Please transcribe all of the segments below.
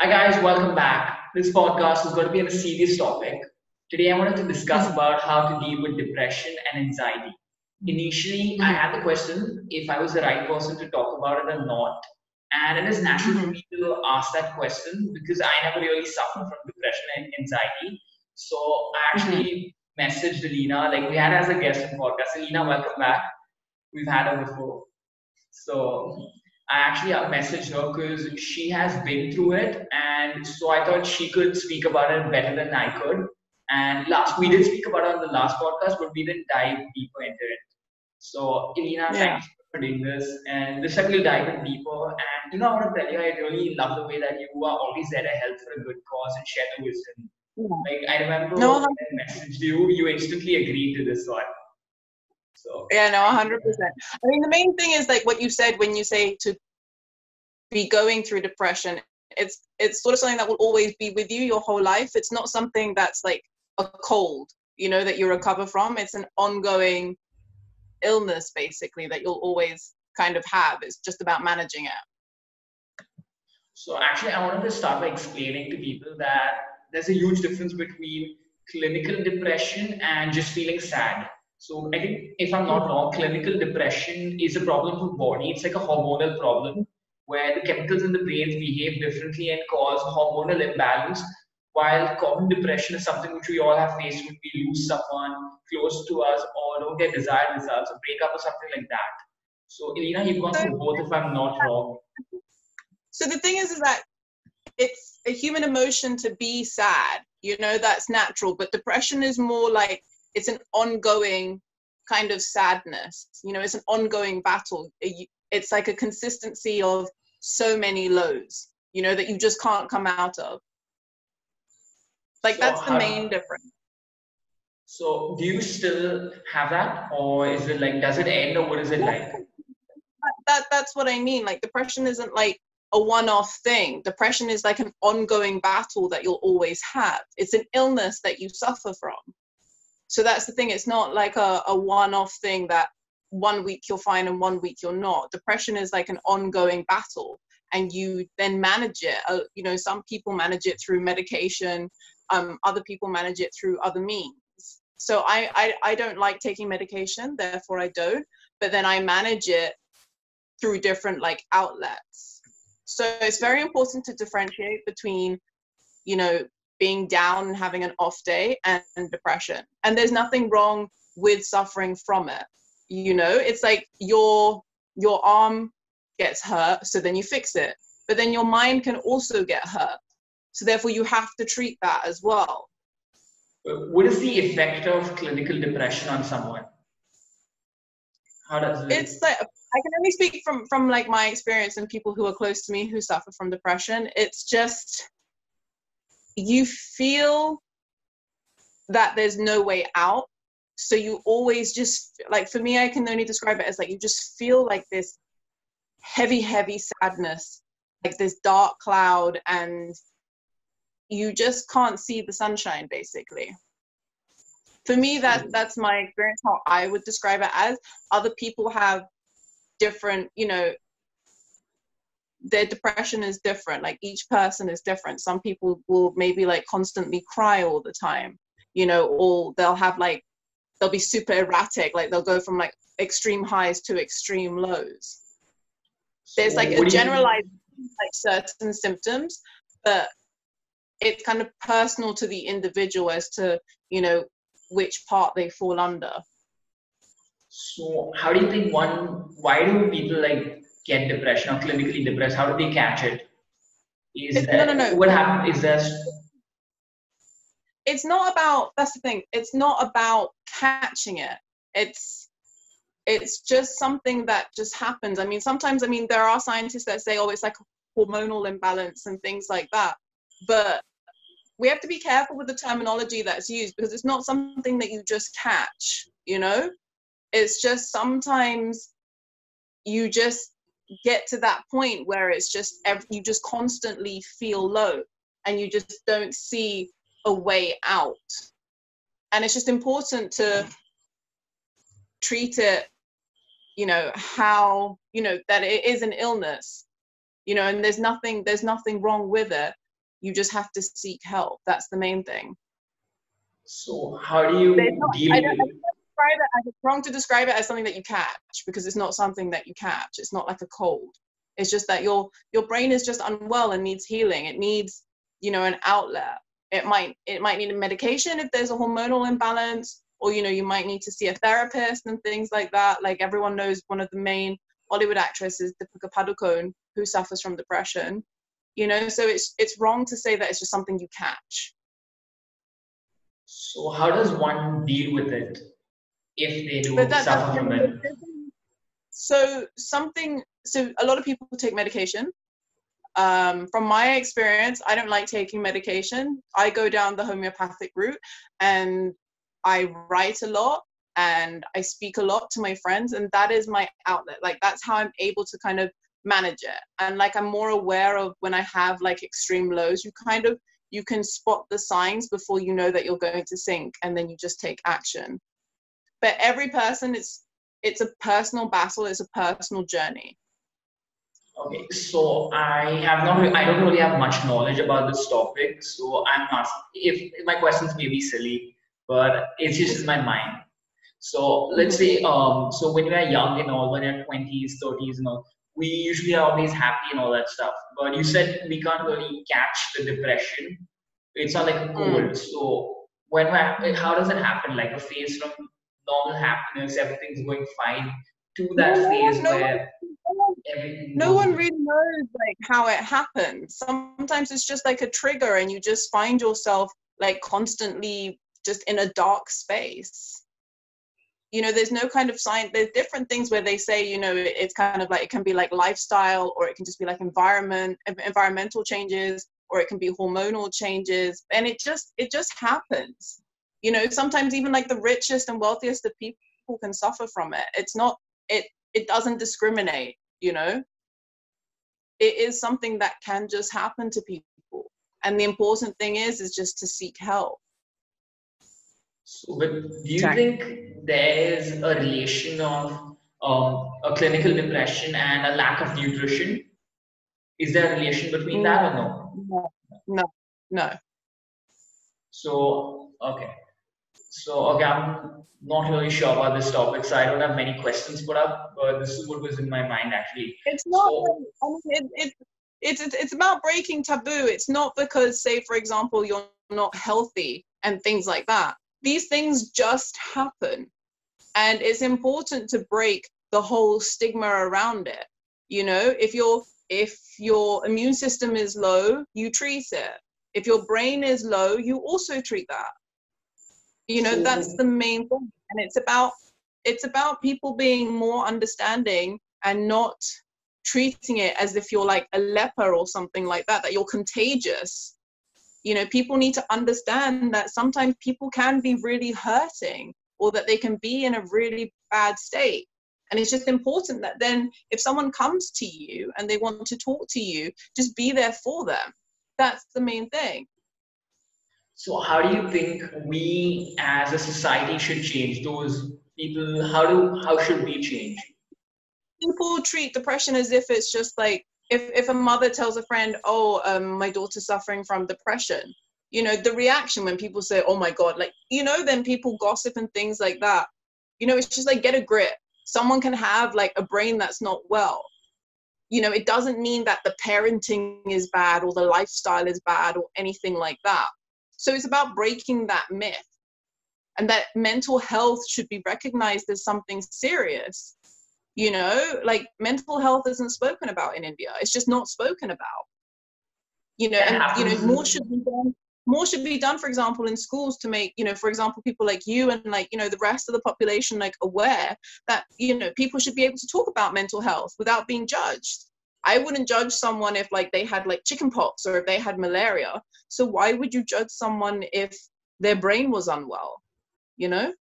Hi guys, welcome back. This podcast is going to be on a serious topic. Today I wanted to discuss Mm-hmm. about how to deal with depression and anxiety. Initially, I Mhm. had the question if I was the right person to talk about it or not. And it is natural for Mhm. me to ask that question because I never really suffered from depression and anxiety. So I actually messaged Elena, like we had as a guest in podcast. Elena, welcome back. We've had her before. So I actually messaged her because she has been through it, and so I thought she could speak about it better than I could. And last we did speak about it on the last podcast, but we didn't dive deeper into it. So Elena, Yeah. thank you for doing this, and this time we'll dive in deeper. And you know, I want to tell you, I really love the way that you are always there to help for a good cause and share the wisdom. Like I remember No, when I messaged you, you instantly agreed to this one. So Yeah, no, hundred percent. I mean, the main thing is like what you said when you say to be going through depression. It's it's sort of something that will always be with you your whole life. It's not something that's like a cold, you know, that you recover from. It's an ongoing illness, basically, that you'll always kind of have. It's just about managing it. So actually, I wanted to start by explaining to people that there's a huge difference between clinical depression and just feeling sad. So I think if I'm not wrong, clinical depression is a problem for body. It's like a hormonal problem where the chemicals in the brain behave differently and cause hormonal imbalance. While common depression is something which we all have faced when we lose someone close to us or don't get desired results, or break up or something like that. So Elena, you've gone through both if I'm not wrong. So the thing is, is that it's a human emotion to be sad. You know, that's natural. But depression is more like it's an ongoing kind of sadness. You know, it's an ongoing battle. It's like a consistency of so many lows. You know that you just can't come out of. Like So that's the main difference. So do you still have that, or is it like does it end, or what is it like? that that's what I mean. Like depression isn't like a one-off thing. Depression is like an ongoing battle that you'll always have. It's an illness that you suffer from. So that's the thing. It's not like a, a one-off thing that one week you're fine and one week you're not. Depression is like an ongoing battle, and you then manage it. Uh, you know, some people manage it through medication. Um, other people manage it through other means. So I, I I don't like taking medication, therefore I don't. But then I manage it through different like outlets. So it's very important to differentiate between, you know, being down and having an off day and, depression. And there's nothing wrong with suffering from it. You know, it's like your your arm gets hurt, so then you fix it. But then your mind can also get hurt. So therefore you have to treat that as well. What is the effect of clinical depression on someone? How does it? it's like I can only speak from from like my experience and people who are close to me who suffer from depression. It's just you feel that there's no way out. So you always just like for me, I can only describe it as like you just feel like this heavy, heavy sadness, like this dark cloud, and you just can't see the sunshine basically. For me that mm. that's my experience how i would describe it as. Other people have different you know their depression is different like each person is different. Some people will maybe like constantly cry all the time you know or they'll have like they'll be super erratic like they'll go from like extreme highs to extreme lows. There's like a generalized like certain symptoms but it's kind of personal to the individual as to you know which part they fall under. So how do you think one? Why do people like get depression or clinically depressed? How do they catch it? Is that, no, no, no. What happened? Is there? it's not about that's the thing it's not about catching it it's it's just something that just happens i mean sometimes i mean there are scientists that say oh it's like a hormonal imbalance and things like that but we have to be careful with the terminology that's used because it's not something that you just catch you know it's just sometimes you just get to that point where it's just you just constantly feel low and you just don't see a way out. And it's just important to treat it you know how you know that it is an illness you know and there's nothing there's nothing wrong with it. You just have to seek help. That's the main thing. So how do you not, deal with describe it it's wrong to describe it as something that you catch because it's not something that you catch. It's not like a cold. It's just that your your brain is just unwell and needs healing. It needs you know an outlet. It might it might need a medication if there's a hormonal imbalance or you know you might need to see a therapist and things like that. Like everyone knows one of the main bollywood actresses deepika padukone who suffers from depression you know? So it's it's wrong to say that it's just something you catch. So how does one deal with it if they do that- it so something so a lot of people take medication. Um, from my experience i don't like taking medication. I go down the homeopathic route and i write a lot and i speak a lot to my friends and that is my outlet. Like that's how i'm able to kind of manage it. And like i'm more aware of when i have like extreme lows you kind of you can spot the signs before you know that you're going to sink and then you just take action but every person it's it's a personal battle it's a personal journey Okay, so I have not, I don't really have much knowledge about this topic, so I'm not. If, my questions may be silly, but it's just in my mind. So let's say, um, so when you're young and all, when you're 20s, 30s, and all, we usually are always happy and all that stuff. But you said we can't really catch the depression. It's not like a cold. So when how does it happen? Like a phase from normal happiness, everything's going fine, to that No, phase no, where everything no one really knows like how it happens. Sometimes it's just like a trigger and you just find yourself like constantly just in a dark space. You know there's no kind of sign there's different things where they say you know it- it's kind of like it can be like lifestyle or it can just be like environment environmental changes or it can be hormonal changes. And it just it just happens you know sometimes even like the richest and wealthiest of people can suffer from it it's not it it doesn't discriminate you know it is something that can just happen to people and the important thing is is just to seek help So, but do you Exactly. think there is a relation of um, a clinical depression and a lack of nutrition? Is there a relation between that or no? no no no So, okay. So, okay, I'm not really sure about this topic, so I don't have many questions put up, but uh, this is what was in my mind actually. it's not So- I mean, it, it, it's it's it's about breaking taboo. It's not because say for example you're not healthy and things like that. These things just happen and it's important to break the whole stigma around it you know? If your if your immune system is low you treat it. If your brain is low you also treat that you know that's the main thing and it's about it's about people being more understanding and not treating it as if you're like a leper or something like that that you're contagious. You know people need to understand that sometimes people can be really hurting or that they can be in a really bad state. And it's just important that then if someone comes to you and they want to talk to you just be there for them. That's the main thing So, how do you think we as a society should change those people? How do how should we change? people treat depression as if it's just like if if a mother tells a friend oh um, my daughter's suffering from depression you know the reaction when people say oh my god like you know then people gossip and things like that you know it's just like get a grip someone can have like a brain that's not well you know it doesn't mean that the parenting is bad or the lifestyle is bad or anything like that so it's about breaking that myth and that mental health should be recognized as something serious you know? Like mental health isn't spoken about in india. It's just not spoken about you know? That and you know more should be done more should be done for example in schools to make you know for example people like you and like you know the rest of the population like aware that you know people should be able to talk about mental health without being judged i wouldn't judge someone if like they had like chickenpox or if they had malaria. So why would you judge someone if their brain was unwell you know?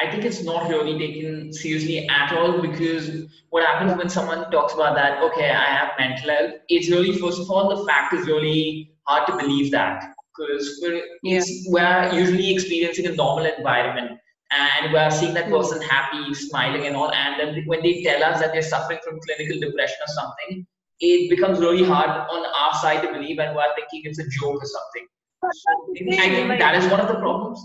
I think it's not really taken seriously at all because what happens when someone talks about that, okay, I have mental health, it's really, first of all, the fact is really hard to believe that because we're, Yeah. we're usually experiencing a normal environment and we're seeing that Mm. person happy, smiling, and all. And then when they tell us that they're suffering from clinical depression or something, it becomes really hard on our side to believe and we are thinking it's a joke or something. So I think that is one of the problems.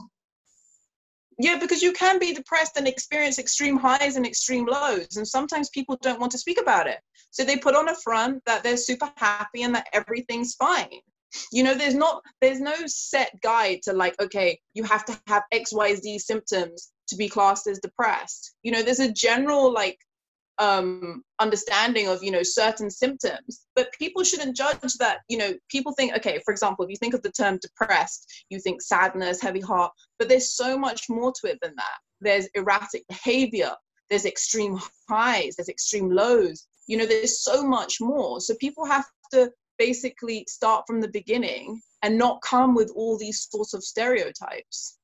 Yeah, because you can be depressed and experience extreme highs and extreme lows, and sometimes people don't want to speak about it. So they put on a front that they're super happy and that everything's fine. You know, there's not there's no set guide to like, okay, you have to have XYZ symptoms to be classed as depressed. You know, there's a general like um, understanding of you know certain symptoms but people shouldn't judge that you know people think okay for example if you think of the term depressed you think sadness heavy heart but there's so much more to it than that. There's erratic behavior there's extreme highs there's extreme lows. You know there's so much more. So people have to basically start from the beginning and not come with all these sorts of stereotypes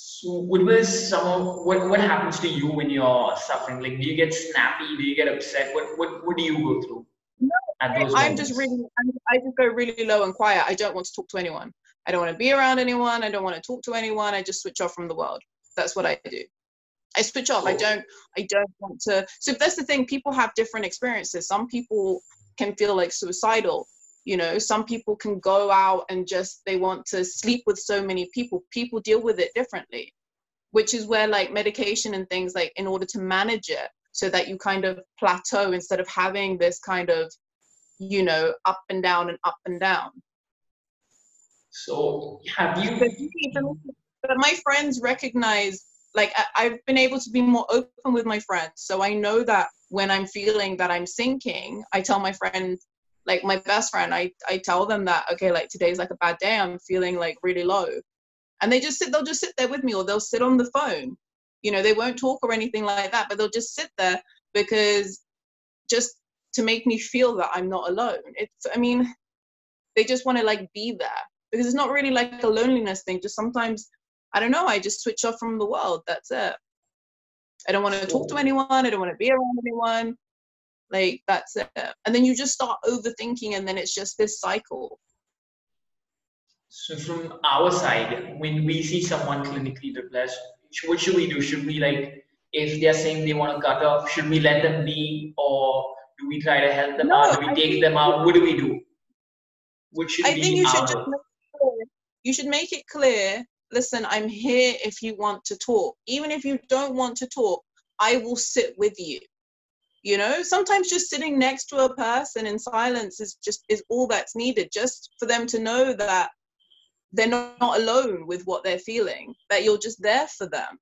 so, what was some of what, what happens to you when you're suffering? Like, do you get snappy? Do you get upset? What what, what do you go through? No, I'm just really, I just go really low and quiet. I don't want to talk to anyone. I don't want to be around anyone. I don't want to talk to anyone. I just switch off from the world. That's what I do. I switch off. I don't. I don't want to. So that's the thing. People have different experiences. Some people can feel like suicidal. You know some people can go out and just they want to sleep with so many people. People deal with it differently which is where like medication and things like in order to manage it so that you kind of plateau instead of having this kind of you know up and down and up and down. So have you but my friends recognize like i've been able to be more open with my friends. So i know that when i'm feeling that i'm sinking i tell my friend, like my best friend i i tell them that okay like today's like a bad day i'm feeling like really low. And they just sit they'll just sit there with me or they'll sit on the phone. You know they won't talk or anything like that but they'll just sit there because just to make me feel that i'm not alone. It's i mean they just want to like be there because it's not really like a loneliness thing just sometimes i don't know i just switch off from the world that's it i don't want to talk to anyone i don't want to be around anyone like that's it. And then you just start overthinking and then it's just this cycle. So from our side, when we see someone clinically depressed, what should we do? Should we like if they're saying they want to cut off, should we let them be or do we try to help them no, out? Do we I take them out? What do we do? What should? I think you should just you should make it clear listen i'm here if you want to talk. Even if you don't want to talk i will sit with you. You know sometimes just sitting next to a person in silence is just is all that's needed just for them to know that they're not, not alone with what they're feeling that you're just there for them.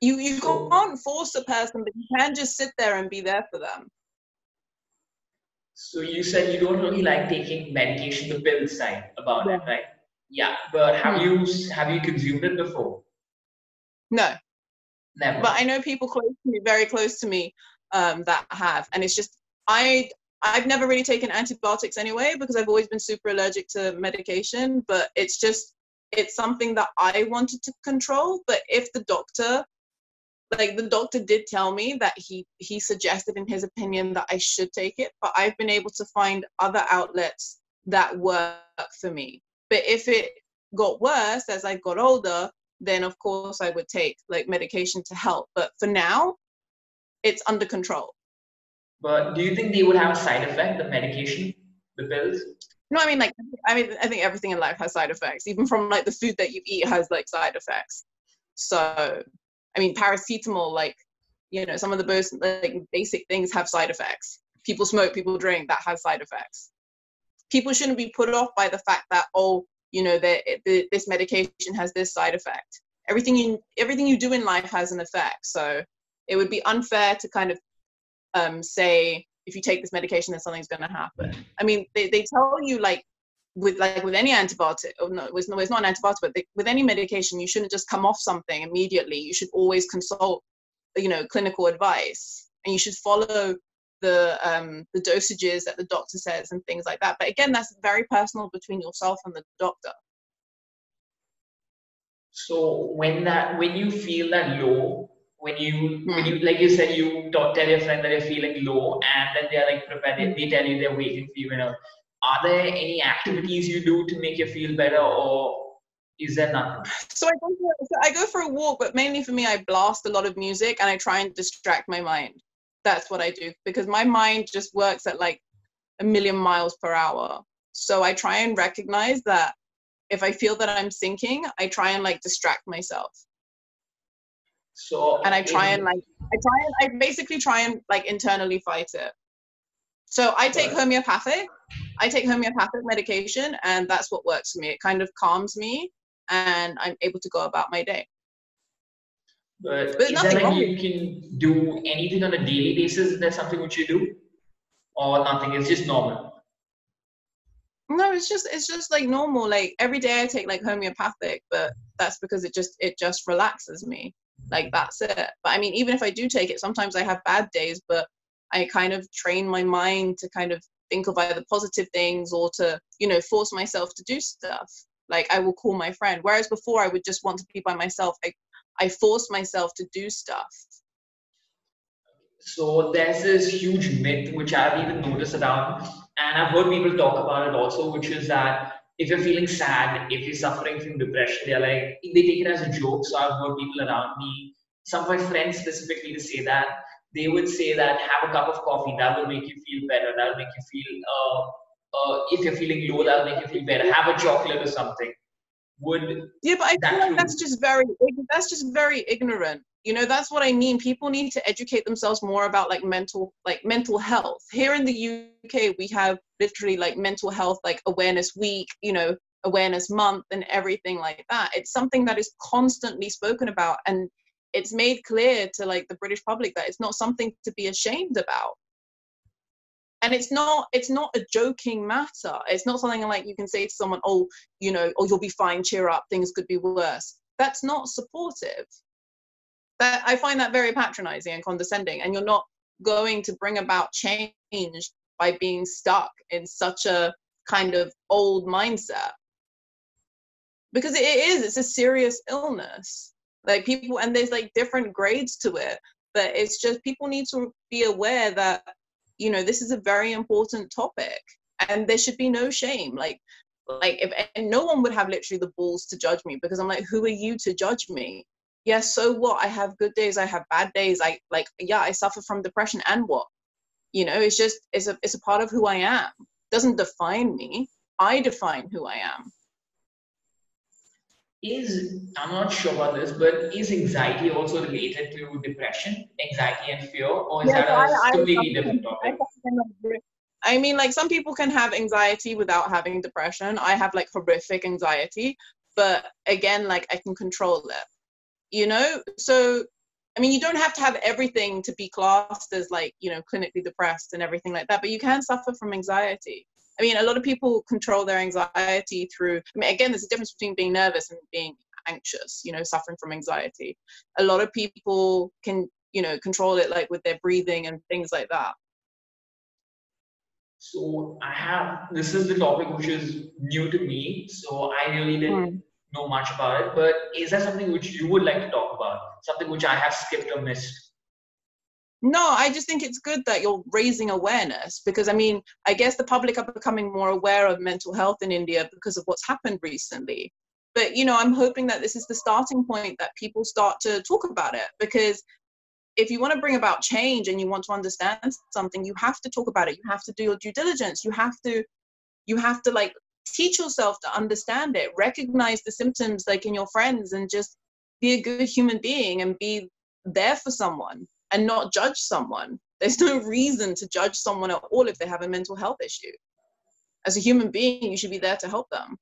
You you can't force a person but you can just sit there and be there for them. So you said you don't really like taking medication the pill side about yeah. it right yeah but have hmm. you have you consumed it before no Never. But I know people close to me, very close to me, um, that have, and it's just I I've never really taken antibiotics anyway because I've always been super allergic to medication. But it's just it's something that I wanted to control. But if the doctor, like the doctor did tell me that he he suggested in his opinion that I should take it, but I've been able to find other outlets that work for me. But if it got worse as I got older, then of course I would take like medication to help. But for now, it's under control. But do you think they would have a side effect, the medication, the pills? No, I mean like I mean I think everything in life has side effects. Even from like the food that you eat has like side effects. So I mean paracetamol, like, you know, some of the most like basic things have side effects. People smoke, people drink, that has side effects. People shouldn't be put off by the fact that, oh, you know that this medication has this side effect. Everything you everything you do in life has an effect. So it would be unfair to kind of um, say if you take this medication then something's going to happen. I mean they, they tell you like with like with any antibiotic or no, it's, no, it's not an antibiotic but they, with any medication you shouldn't just come off something immediately. You should always consult you know clinical advice. And you should follow the um, the dosages that the doctor says and things like that. But again, that's very personal between yourself and the doctor. So when that when you feel that low, when you hmm. when you like you said you tell your friend that you're feeling low, and then they're like prepared, they, tell you they're waiting for you. You know, are there any activities you do to make you feel better, or is there nothing? So I go for, so I go for a walk, but mainly for me, I blast a lot of music and I try and distract my mind that's what I do because my mind just works at like a million miles per hour. So I try and recognize that if I feel that I'm sinking, I try and like distract myself. So and I try and like I try and I basically try and like internally fight it. So I take Right. homeopathic. I take homeopathic medication and that's what works for me. It kind of calms me and I'm able to go about my day. But There's is nothing that wrong like you can do anything on a daily basis? Is that something which you do? Or nothing? It's just normal. No, it's just it's just like normal. Like every day I take like homeopathic, but that's because it just it just relaxes me. Like that's it. But I mean, even if I do take it, sometimes I have bad days, but I kind of train my mind to kind of think of either positive things or to, you know, force myself to do stuff. Like I will call my friend. Whereas before I would just want to be by myself. I I force myself to do stuff. So there's this huge myth which I've even noticed around, and I've heard people talk about it also, which is that if you're feeling sad, if you're suffering from depression, they're like they take it as a joke. So I've heard people around me, some of my friends specifically, to say that they would say that have a cup of coffee, that will make you feel better. That will make you feel. Uh, uh, if you're feeling low, that will make you feel better. Have a chocolate or something. Would Yeah, but I That feel like that's just very that's just very ignorant. You know, that's what I mean. People need to educate themselves more about like mental like mental health. Here in the UK, we have literally like mental health like awareness week, you know, awareness month and everything like that. It's something that is constantly spoken about and it's made clear to like the British public that it's not something to be ashamed about. And it's not it's not a joking matter. It's not something like you can say to someone, oh, you know, oh, you'll be fine, cheer up, things could be worse. That's not supportive. That I find that very patronizing and condescending, and you're not going to bring about change by being stuck in such a kind of old mindset. Because it is, it's a serious illness. Like people, and there's like different grades to it, but it's just people need to be aware that, you know, this is a very important topic and there should be no shame. Like, like if and no one would have literally the balls to judge me because i'm like who are you to judge me? Yes so what? I have good days i have bad days. I like yeah i suffer from depression and what? You know it's just it's a it's a part of who i am. Doesn't define me. I define who i am is I'm not sure about this, but is anxiety also related to depression, anxiety and fear, or is Yeah, that so a I- I- completely different topic? I mean, like some people can have anxiety without having depression. I have like horrific anxiety, but again, like I can control it. You know, so I mean, you don't have to have everything to be classed as like you know clinically depressed and everything like that, but you can suffer from anxiety. I mean, a lot of people control their anxiety through. I mean, again, there's a difference between being nervous and being anxious. You know, suffering from anxiety. A lot of people can you know control it like with their breathing and things like that. So I have this is the topic which is new to me, so I really didn't hmm. know much about it. But is that something which you would like to talk about? Something which I have skipped or missed? No, I just think it's good that you're raising awareness because I mean, I guess the public are becoming more aware of mental health in India because of what's happened recently. But you know, I'm hoping that this is the starting point that people start to talk about it because if you want to bring about change and you want to understand something, you have to talk about it. You have to do your due diligence. You have to you have to like teach yourself to understand it, recognize the symptoms like in your friends and just be a good human being and be there for someone and not judge someone. There's no reason to judge someone at all if they have a mental health issue. As a human being, you should be there to help them.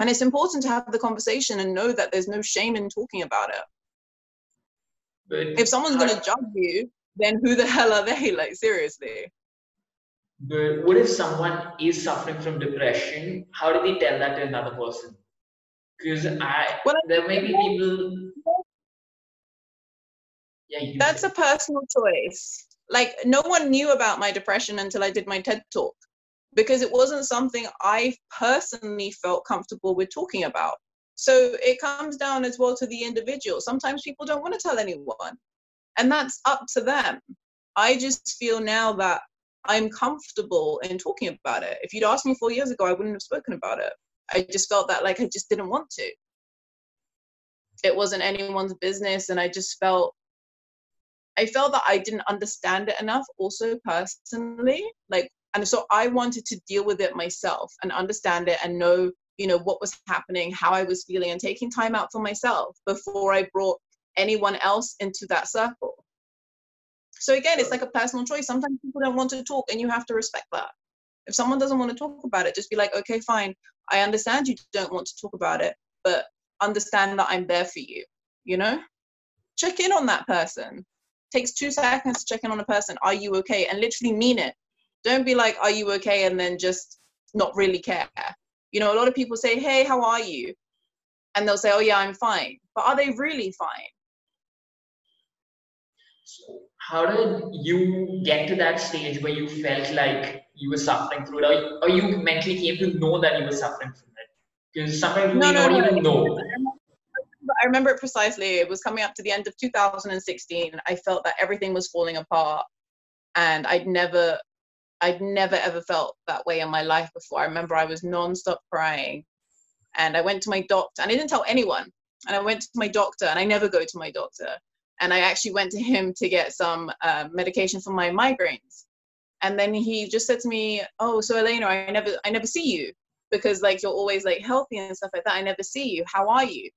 And it's important to have the conversation and know that there's no shame in talking about it. But If someone's going to judge you, then who the hell are they? Like, seriously. But what if someone is suffering from depression? How do they tell that to another person? Because I, Well, there may be people. That's a personal choice. Like, no one knew about my depression until I did my TED talk because it wasn't something I personally felt comfortable with talking about. So it comes down as well to the individual. Sometimes people don't want to tell anyone, and that's up to them. I just feel now that I'm comfortable in talking about it. If you'd asked me four years ago, I wouldn't have spoken about it. I just felt that like I just didn't want to. It wasn't anyone's business, and I just felt I felt that I didn't understand it enough also personally, like And so I wanted to deal with it myself and understand it and know, you know, what was happening, how I was feeling, and taking time out for myself before I brought anyone else into that circle. So again, it's like a personal choice. Sometimes people don't want to talk, and you have to respect that. If someone doesn't want to talk about it, just be like, okay, fine. I understand you don't want to talk about it, but understand that I'm there for you. You know, check in on that person. Takes two seconds to check in on a person. Are you okay? And literally mean it. Don't be like, are you okay? And then just not really care. You know, a lot of people say, hey, how are you? And they'll say, oh, yeah, I'm fine. But are they really fine? So how did you get to that stage where you felt like you were suffering through it, or, you mentally came to know that you were suffering from it? Because sometimes no, we no, don't no, even know. I remember it precisely. It was coming up to the end of 2016. I felt that everything was falling apart, and I'd never, I'd never ever felt that way in my life before. I remember I was nonstop crying, and I went to my doctor, and I didn't tell anyone. And I went to my doctor, and I never go to my doctor. And I actually went to him to get some uh, medication for my migraines. And then he just said to me, "Oh, so Elena, I never, I never see you because like you're always like healthy and stuff like that. I never see you. How are you?"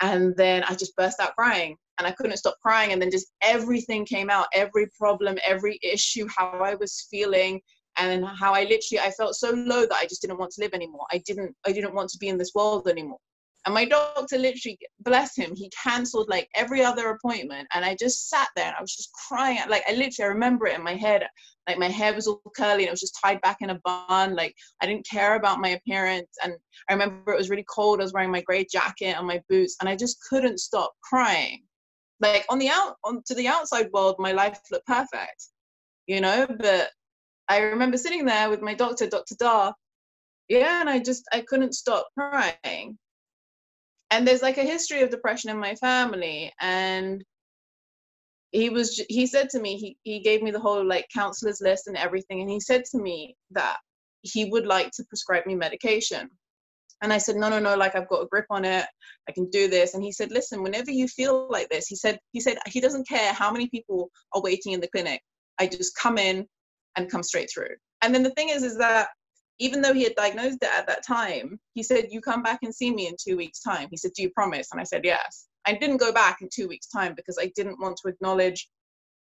And then i just burst out crying and i couldn't stop crying and then just everything came out every problem every issue how i was feeling and how i literally i felt so low that i just didn't want to live anymore. I didn't i didn't want to be in this world anymore and my doctor literally, bless him, he cancelled like every other appointment. And I just sat there and I was just crying. Like I literally I remember it in my head. Like my hair was all curly and it was just tied back in a bun. Like I didn't care about my appearance. And I remember it was really cold. I was wearing my gray jacket and my boots, and I just couldn't stop crying. Like on the out on to the outside world, my life looked perfect, you know. But I remember sitting there with my doctor, Dr. Dar, yeah, and I just I couldn't stop crying and there's like a history of depression in my family and he was he said to me he, he gave me the whole like counselors list and everything and he said to me that he would like to prescribe me medication. And i said no no no like i've got a grip on it. I can do this. And he said listen whenever you feel like this he said he said he doesn't care how many people are waiting in the clinic. I just come in and come straight through. And then the thing is is that even though he had diagnosed it at that time, he said, You come back and see me in two weeks' time. He said, Do you promise? And I said, Yes. I didn't go back in two weeks' time because I didn't want to acknowledge,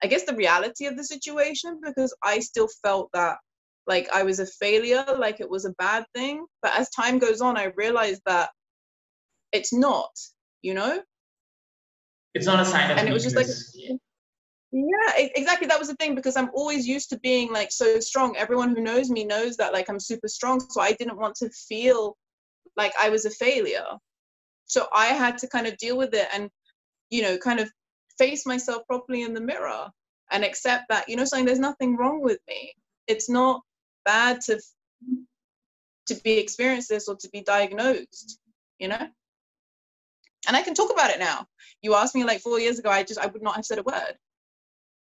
I guess, the reality of the situation because I still felt that like I was a failure, like it was a bad thing. But as time goes on, I realized that it's not, you know? It's not a sign of And it was just like, yeah exactly that was the thing because i'm always used to being like so strong. Everyone who knows me knows that like i'm super strong so i didn't want to feel like i was a failure. So i had to kind of deal with it and you know kind of face myself properly in the mirror and accept that you know saying there's nothing wrong with me. It's not bad to to be experienced this or to be diagnosed you know? And i can talk about it now. You asked me like four years ago i just i would not have said a word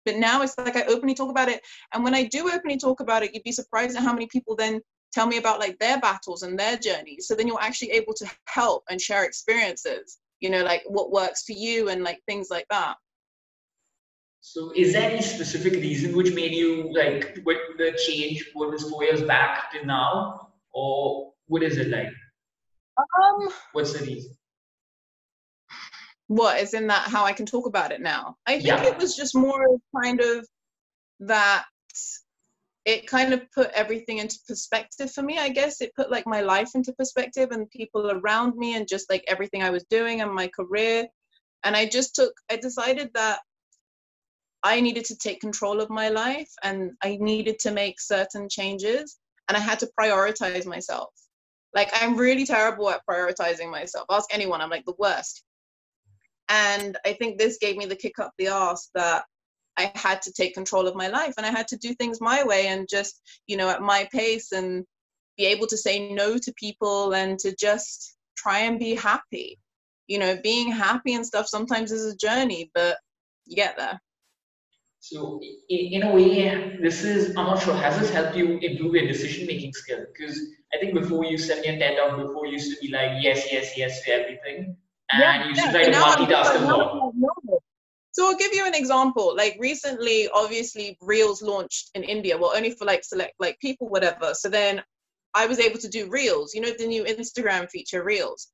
but now it's like I openly talk about it. And when I do openly talk about it, you'd be surprised at how many people then tell me about like their battles and their journeys. So then you're actually able to help and share experiences, you know, like what works for you and like things like that. So is there any specific reason which made you like what the change what was four years back to now? Or what is it like? Um what's the reason? What is in that how I can talk about it now. I think yeah. it was just more kind of that it kind of put everything into perspective for me. I guess it put like my life into perspective and people around me and just like everything I was doing and my career. And I just took, I decided that I needed to take control of my life and I needed to make certain changes and I had to prioritize myself. Like I'm really terrible at prioritizing myself. Ask anyone, I'm like the worst. And I think this gave me the kick up the arse that I had to take control of my life and I had to do things my way and just, you know, at my pace and be able to say no to people and to just try and be happy. You know, being happy and stuff sometimes is a journey, but you get there. So, in a way, this is, I'm not sure, has this helped you improve your decision making skill? Because I think before you me a TED talk, before you used to be like, yes, yes, yes to everything and yeah, you should yeah. try to multitask as well. So I'll give you an example. Like recently, obviously, Reels launched in India. Well, only for like select like people, whatever. So then I was able to do Reels. You know, the new Instagram feature, Reels.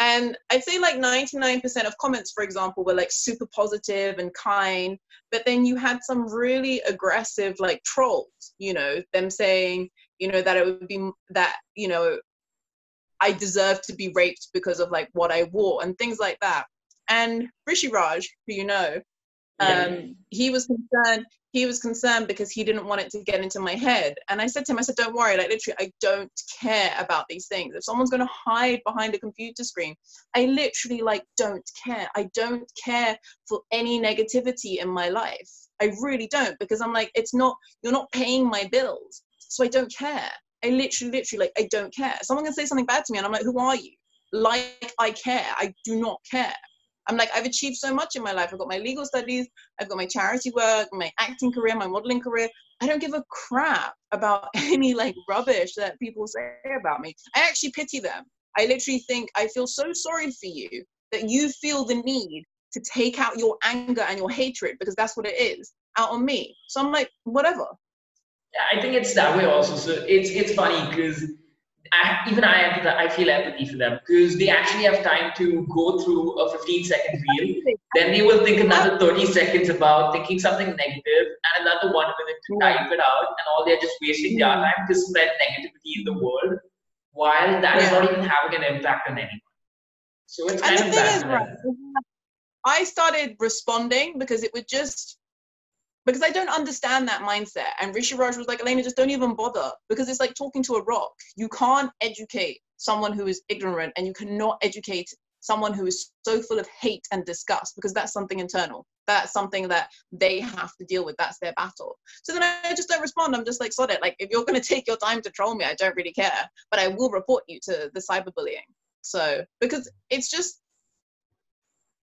And I'd say like 99% of comments, for example, were like super positive and kind. But then you had some really aggressive like trolls, you know, them saying, you know, that it would be that, you know, I deserve to be raped because of like what I wore and things like that. And Rishi Raj, who you know, um, he was concerned. He was concerned because he didn't want it to get into my head. And I said to him, I said, "Don't worry. Like literally, I don't care about these things. If someone's going to hide behind a computer screen, I literally like don't care. I don't care for any negativity in my life. I really don't because I'm like, it's not. You're not paying my bills, so I don't care. I literally, literally, like, I don't care. Someone can say something bad to me, and I'm like, who are you? Like, I care. I do not care. I'm like, I've achieved so much in my life. I've got my legal studies, I've got my charity work, my acting career, my modeling career. I don't give a crap about any like rubbish that people say about me. I actually pity them. I literally think I feel so sorry for you that you feel the need to take out your anger and your hatred because that's what it is out on me. So I'm like, whatever. I think it's that way also. So it's it's funny because I, even I, I feel empathy for them because they actually have time to go through a 15 second reel. Then they will think another 30 seconds about thinking something negative and another one minute to type it out. And all they're just wasting their time to spread negativity in the world while that is not even having an impact on anyone. So it's kind and of bad. Right, I started responding because it would just because I don't understand that mindset. And Rishi Raj was like, Elena, just don't even bother because it's like talking to a rock. You can't educate someone who is ignorant and you cannot educate someone who is so full of hate and disgust because that's something internal. That's something that they have to deal with. That's their battle. So then I just don't respond. I'm just like, sod it. Like, if you're going to take your time to troll me, I don't really care. But I will report you to the cyberbullying. So, because it's just,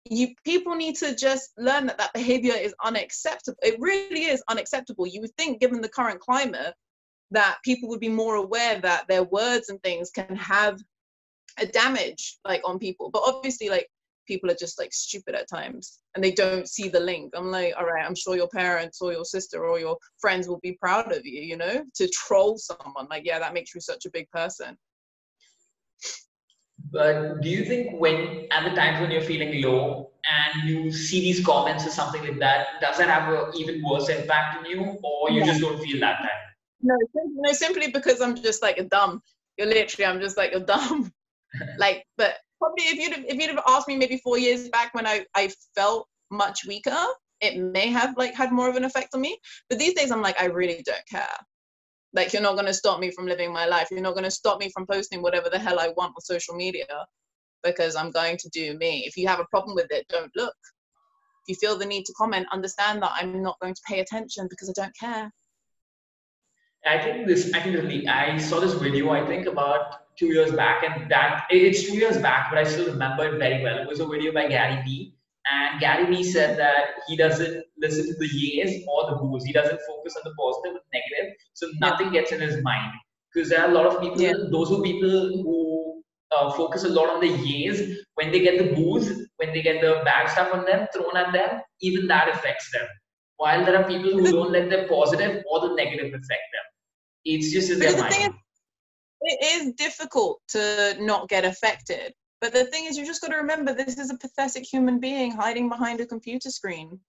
you people need to just learn that that behavior is unacceptable. It really is unacceptable. You would think given the current climate that people would be more aware that their words and things can have a damage like on people. But obviously like people are just like stupid at times and they don't see the link. I'm like all right i'm sure your parents or your sister or your friends will be proud of you you know to troll someone. Like yeah that makes you such a big person but do you think when at the times when you're feeling low and you see these comments or something like that, does that have an even worse impact on you, or you just don't feel that time? No, no, simply because I'm just like a dumb. You're literally, I'm just like you're dumb. like, but probably if you'd have, if you'd have asked me maybe four years back when I I felt much weaker, it may have like had more of an effect on me. But these days, I'm like, I really don't care. Like you're not going to stop me from living my life. You're not going to stop me from posting whatever the hell I want on social media because I'm going to do me. If you have a problem with it, don't look. If you feel the need to comment, understand that I'm not going to pay attention because I don't care. I think this, I think I saw this video, I think about two years back, and that it's two years back, but I still remember it very well. It was a video by Gary Vee, and Gary Vee said that he doesn't listen to the yes or the boos. He doesn't focus on the positive and negative. So nothing gets in his mind. Because there are a lot of people, yeah. those are people who uh, focus a lot on the yes, When they get the boos, when they get the bad stuff on them, thrown at them, even that affects them. While there are people who don't let the positive or the negative affect them. It's just in their mind. Is, it is difficult to not get affected but the thing is, you just got to remember this is a pathetic human being hiding behind a computer screen.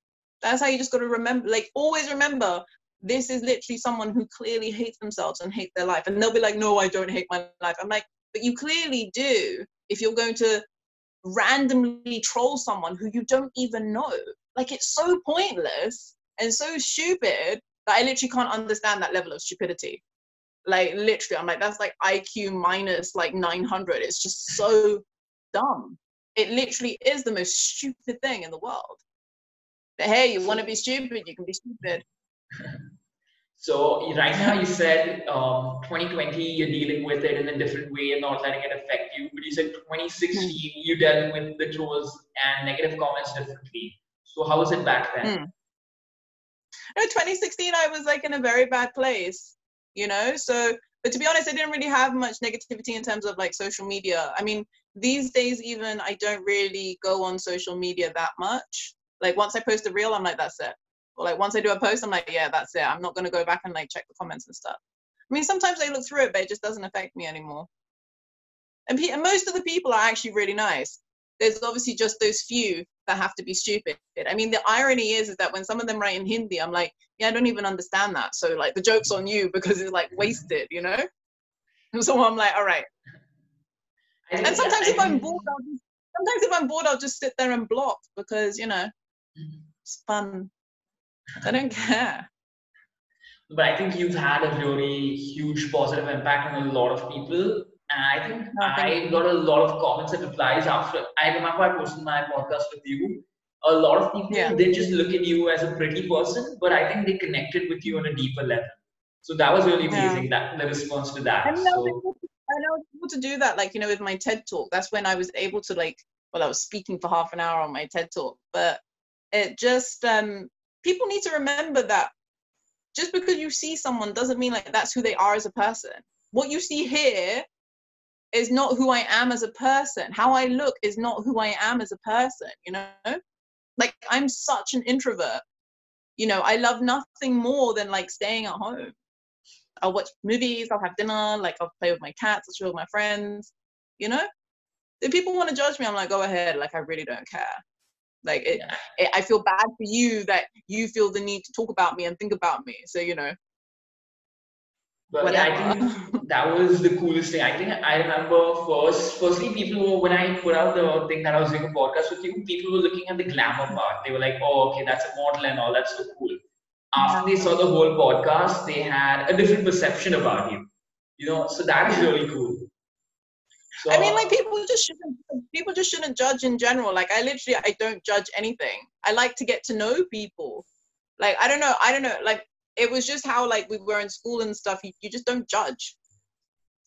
That's how you just got to remember, like, always remember this is literally someone who clearly hates themselves and hate their life. And they'll be like, no, I don't hate my life. I'm like, but you clearly do if you're going to randomly troll someone who you don't even know. Like, it's so pointless and so stupid that I literally can't understand that level of stupidity. Like, literally, I'm like, that's like IQ minus like 900. It's just so dumb. It literally is the most stupid thing in the world. But hey, you want to be stupid, you can be stupid. So right now you said um, 2020 you're dealing with it in a different way and not letting it affect you. But you said 2016 mm. you dealt with the trolls and negative comments differently. So how was it back then? Mm. No, 2016 I was like in a very bad place, you know. So, but to be honest, I didn't really have much negativity in terms of like social media. I mean, these days even I don't really go on social media that much. Like once I post a reel, I'm like, that's it. Or like once I do a post, I'm like, yeah, that's it. I'm not gonna go back and like check the comments and stuff. I mean, sometimes I look through it, but it just doesn't affect me anymore. And, pe- and most of the people are actually really nice. There's obviously just those few that have to be stupid. I mean, the irony is, is that when some of them write in Hindi, I'm like, yeah, I don't even understand that. So like the joke's on you because it's like wasted, you know? So I'm like, all right. And sometimes if I'm bored, I'll just, sometimes if I'm bored, I'll just sit there and block because you know it's fun. I don't care. But I think you've had a really huge positive impact on a lot of people. And I think I got a lot of comments and replies after I remember I posted my podcast with you. A lot of people Yeah. they just look at you as a pretty person, but I think they connected with you on a deeper level. So that was really Yeah. amazing that the response to that. So I was able to do that, like, you know, with my TED talk. That's when I was able to, like, well, I was speaking for half an hour on my TED talk, but it just, um, people need to remember that just because you see someone doesn't mean like that's who they are as a person. What you see here is not who I am as a person. How I look is not who I am as a person, you know? Like, I'm such an introvert. You know, I love nothing more than like staying at home. I'll watch movies, I'll have dinner, like I'll play with my cats, I'll chill with my friends, you know? If people want to judge me, I'm like, go ahead, like I really don't care. Like it, yeah. it, I feel bad for you that you feel the need to talk about me and think about me. So, you know, But yeah, I think that was the coolest thing. I think I remember first, firstly, people were, when I put out the thing that I was doing a podcast with you, people were looking at the glamour part. They were like, oh, okay, that's a model and all. That's so cool. After they saw the whole podcast, they had a different perception about you. You know, so that is really cool. So, I mean, like people just shouldn't people just shouldn't judge in general. Like I literally I don't judge anything. I like to get to know people. Like I don't know, I don't know. Like it was just how like we were in school and stuff. You, you just don't judge.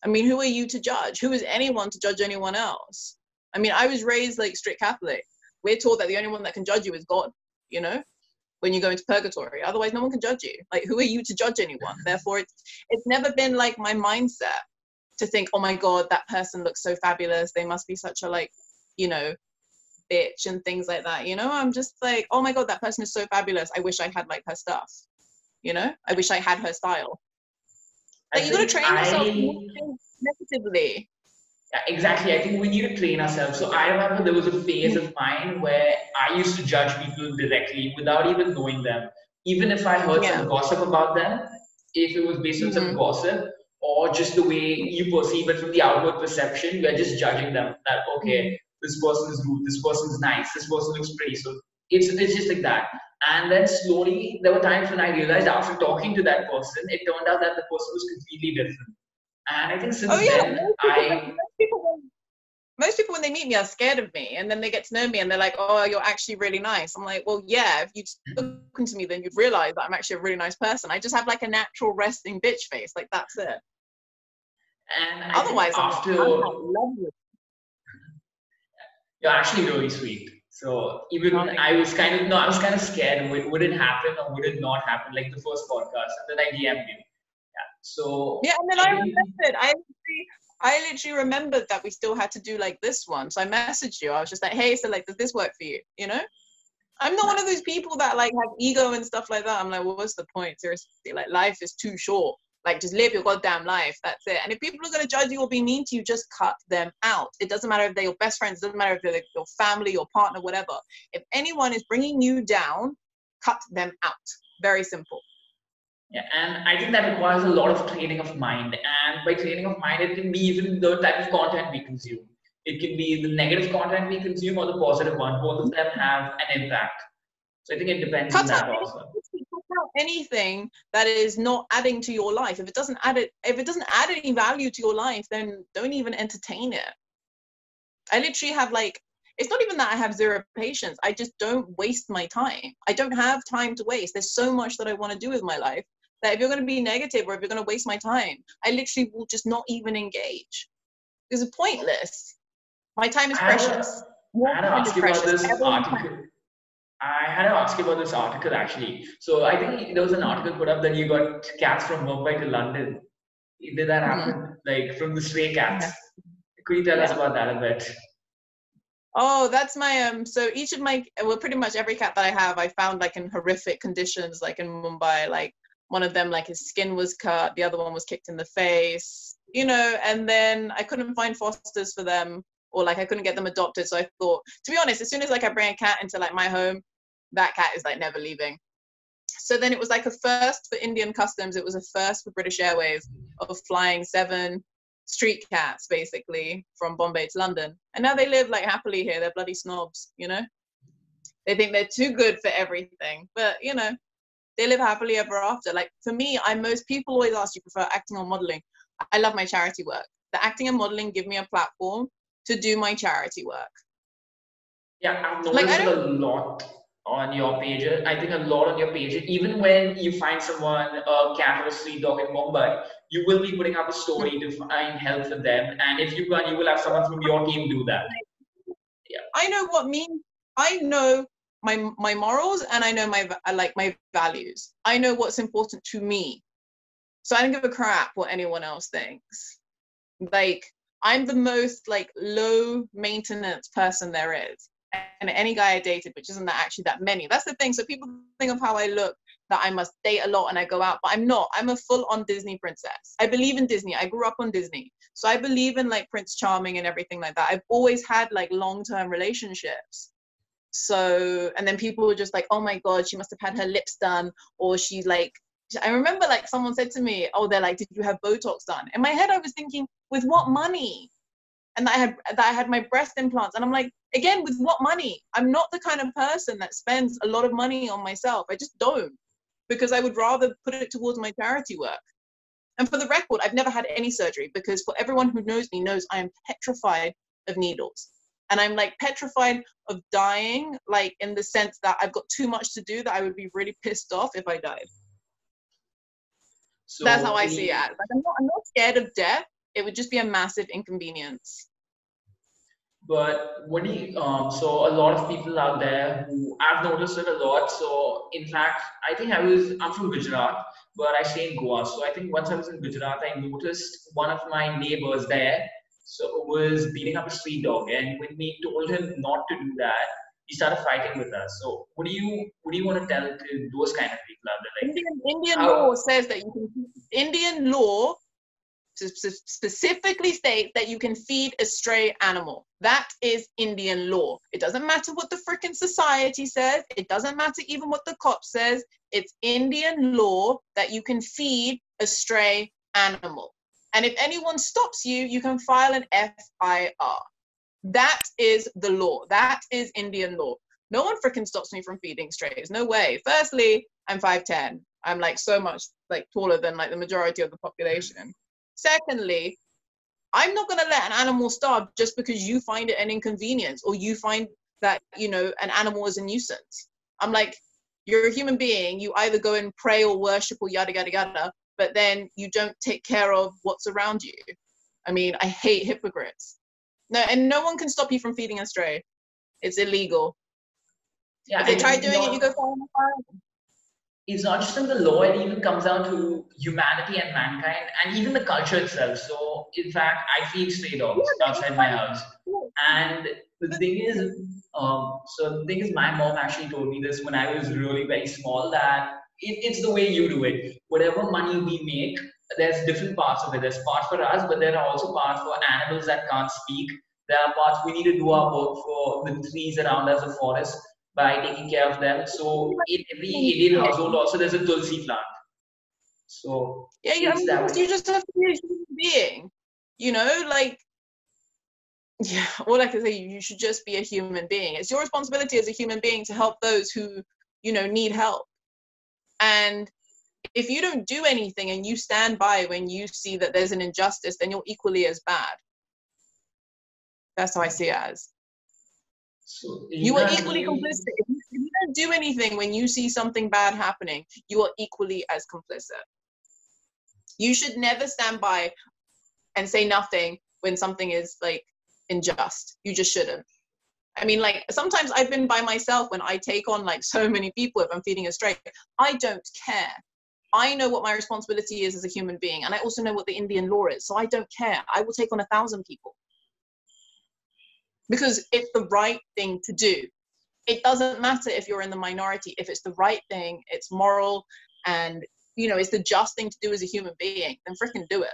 I mean, who are you to judge? Who is anyone to judge anyone else? I mean, I was raised like strict Catholic. We're taught that the only one that can judge you is God. You know, when you go into purgatory. Otherwise, no one can judge you. Like, who are you to judge anyone? Therefore, it's it's never been like my mindset to think, oh my god, that person looks so fabulous. They must be such a like, you know, bitch and things like that. You know, I'm just like, oh my god, that person is so fabulous. I wish I had like her stuff. You know, I wish I had her style. I Like you gotta train yourself I- to negatively. Yeah, exactly. I think we need to train ourselves. So I remember there was a phase of mine where I used to judge people directly without even knowing them. Even if I heard Yeah. some gossip about them, if it was based on some Mhm. gossip or just the way you perceive it from the outward perception, you're just judging them that okay, this person is rude, this person is nice, this person looks pretty. So it's it's just like that. And then slowly there were times when I realized after talking to that person, it turned out that the person was completely different. And I think since Oh yeah, then most people, I most people when- most people when they meet me are scared of me, and then they get to know me, and they're like, "Oh, you're actually really nice." I'm like, "Well, yeah. If you'd spoken to me, then you'd realize that I'm actually a really nice person. I just have like a natural resting bitch face. Like that's it. And Otherwise, I'm, after I'm lovely. you're actually really sweet. So even Oh, I was kind of no, I was kind of scared. Would, would it happen or would it not happen? Like the first podcast, and then I DM'd you. So Yeah, and then I remembered. I literally, I literally remembered that we still had to do like this one. So I messaged you. I was just like, "Hey, so like, does this work for you?" You know. I'm not one of those people that like have ego and stuff like that. I'm like, well, what's the point? Seriously, like life is too short. Like just live your goddamn life. That's it. And if people are gonna judge you or be mean to you, just cut them out. It doesn't matter if they're your best friends. It doesn't matter if they're your family, your partner, whatever. If anyone is bringing you down, cut them out. Very simple. Yeah, and I think that requires a lot of training of mind. And by training of mind, it can be even the type of content we consume. It can be the negative content we consume or the positive one. Both of them have an impact. So I think it depends on that also. anything, cut out anything that is not adding to your life. If it doesn't add it, if it doesn't add any value to your life, then don't even entertain it. I literally have like, it's not even that I have zero patience. I just don't waste my time. I don't have time to waste. There's so much that I want to do with my life that if you're going to be negative or if you're going to waste my time, I literally will just not even engage. Because it's pointless. My time is I had precious. I had to ask you about this Everyone's time. article. I had to ask you about this article actually. So I think there was an article put up that you got cats from Mumbai to London. Did that Mhm. happen? Like from the stray cats? Could you tell us about that a bit? Oh, that's my um. So each of my well, pretty much every cat that I have, I found like in horrific conditions, like in Mumbai. Like one of them, like his skin was cut, the other one was kicked in the face, you know. And then I couldn't find fosters for them, or like I couldn't get them adopted. So I thought, to be honest, as soon as like I bring a cat into like my home, that cat is like never leaving. So then it was like a first for Indian customs. It was a first for British Airways of flying seven street cats basically from Bombay to London. And now they live like happily here. They're bloody snobs, you know? They think they're too good for everything. But, you know, they live happily ever after. Like for me, I most people always ask you prefer acting or modeling. I love my charity work. The acting and modeling give me a platform to do my charity work. Yeah, I've noticed like, a lot on your page. I think a lot on your page. Even when you find someone, a cat or a street dog in Mumbai, you will be putting up a story to find help for them. And if you can, you will have someone from your team do that. Yeah. I know what means. I know my my morals and I know my like my values. I know what's important to me. So I don't give a crap what anyone else thinks. Like I'm the most like low maintenance person there is and any guy I dated, which isn't that actually that many. That's the thing. So people think of how I look that I must date a lot and I go out, but I'm not. I'm a full on Disney princess. I believe in Disney. I grew up on Disney. So I believe in like Prince Charming and everything like that. I've always had like long term relationships. So, and then people were just like, oh my God, she must have had her lips done, or she's like, I remember like someone said to me, oh, they're like, did you have Botox done? In my head, I was thinking, with what money? and that I had that I had my breast implants. And I'm like, again, with what money? I'm not the kind of person that spends a lot of money on myself. I just don't because I would rather put it towards my charity work. And for the record, I've never had any surgery because for everyone who knows me knows I am petrified of needles. And I'm like petrified of dying, like in the sense that I've got too much to do that I would be really pissed off if I died. So That's how I see it. Like I'm not, I'm not scared of death. It would just be a massive inconvenience. But what do you, um, so a lot of people out there who I've noticed it a lot. So in fact, I think I was, I'm from Gujarat, but I stay in Goa. So I think once I was in Gujarat, I noticed one of my neighbors there so was beating up a street dog. And when we told him not to do that, he started fighting with us. So what do you what do you want to tell to those kind of people out there? Like, Indian, Indian how, law says that you can Indian law specifically states that you can feed a stray animal. That is Indian law. It doesn't matter what the freaking society says. It doesn't matter even what the cop says. It's Indian law that you can feed a stray animal. And if anyone stops you, you can file an FIR. That is the law. That is Indian law. No one freaking stops me from feeding strays. No way. Firstly, I'm 5'10. I'm like so much like taller than like the majority of the population. Secondly, I'm not going to let an animal starve just because you find it an inconvenience or you find that, you know, an animal is a nuisance. I'm like, you're a human being. You either go and pray or worship or yada, yada, yada, but then you don't take care of what's around you. I mean, I hate hypocrites. No, and no one can stop you from feeding a stray. It's illegal. Yeah, if they try doing it, you go fire It's not just in the law, it even comes down to humanity and mankind and even the culture itself. So, in fact, I feed stray dogs outside my house. And the thing is, um, so the thing is, my mom actually told me this when I was really very small that it, it's the way you do it. Whatever money we make, there's different parts of it. There's parts for us, but there are also parts for animals that can't speak. There are parts we need to do our work for the trees around us, the forest by taking care of them. So in every Indian household also there's a tulsi plant. So yeah, you, you just have to be a human being. You know, like yeah, all I can say you should just be a human being. It's your responsibility as a human being to help those who, you know, need help. And if you don't do anything and you stand by when you see that there's an injustice, then you're equally as bad. That's how I see it as. So you are equally complicit. If you, if you don't do anything when you see something bad happening, you are equally as complicit. You should never stand by and say nothing when something is like unjust. You just shouldn't. I mean, like sometimes I've been by myself when I take on like so many people if I'm feeding a stray. I don't care. I know what my responsibility is as a human being, and I also know what the Indian law is. So I don't care. I will take on a thousand people because it's the right thing to do. It doesn't matter if you're in the minority. If it's the right thing, it's moral, and you know it's the just thing to do as a human being. Then freaking do it.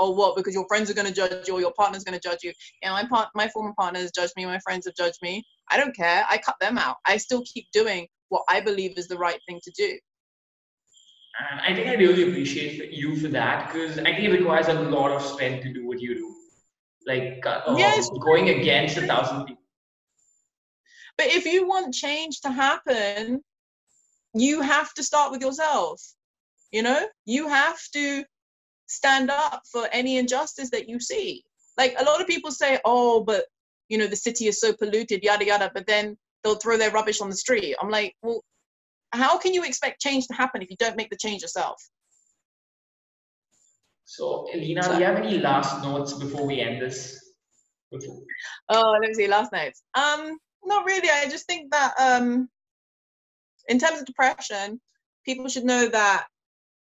Or what? Because your friends are going to judge you, or your partner's going to judge you. Know, my part, my former partners judged me. My friends have judged me. I don't care. I cut them out. I still keep doing what I believe is the right thing to do. And I think I really appreciate you for that because I think it requires a lot of strength to do what you do. Like uh, yes. going against a thousand people. But if you want change to happen, you have to start with yourself. You know, you have to stand up for any injustice that you see. Like a lot of people say, oh, but you know, the city is so polluted, yada yada, but then they'll throw their rubbish on the street. I'm like, well, how can you expect change to happen if you don't make the change yourself? So, Elena, so, do you have any last notes before we end this? Oh, let me see, last notes. Um, not really. I just think that um, in terms of depression, people should know that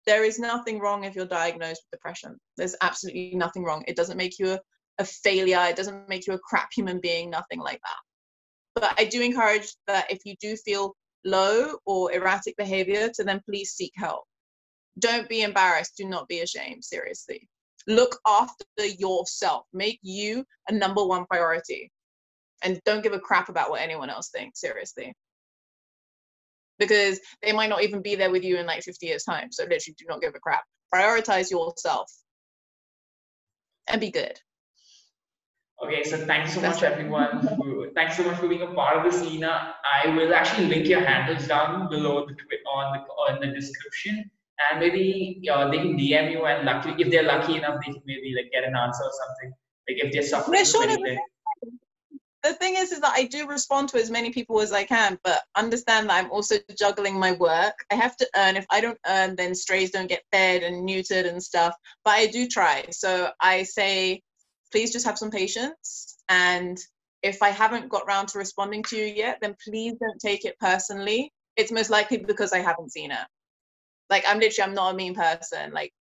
there is nothing wrong if you're diagnosed with depression. There's absolutely nothing wrong. It doesn't make you a, a failure. It doesn't make you a crap human being. Nothing like that. But I do encourage that if you do feel low or erratic behavior, to then please seek help. Don't be embarrassed. Do not be ashamed. Seriously. Look after yourself. Make you a number one priority. And don't give a crap about what anyone else thinks. Seriously. Because they might not even be there with you in like 50 years' time. So literally, do not give a crap. Prioritize yourself and be good. Okay, so thanks so much, everyone. Thanks so much for being a part of this, Lena. I will actually link your handles down below the on the on the description, and maybe uh, they can DM you. And luckily, if they're lucky enough, they can maybe like get an answer or something. Like if they're suffering sure, anything. The thing is, is that I do respond to as many people as I can, but understand that I'm also juggling my work. I have to earn. If I don't earn, then strays don't get fed and neutered and stuff. But I do try. So I say please just have some patience. And if I haven't got round to responding to you yet, then please don't take it personally. It's most likely because I haven't seen it. Like I'm literally, I'm not a mean person. Like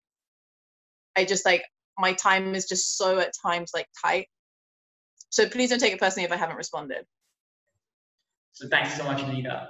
I just like my time is just so at times like tight. So please don't take it personally if I haven't responded. So thanks so much, Anita.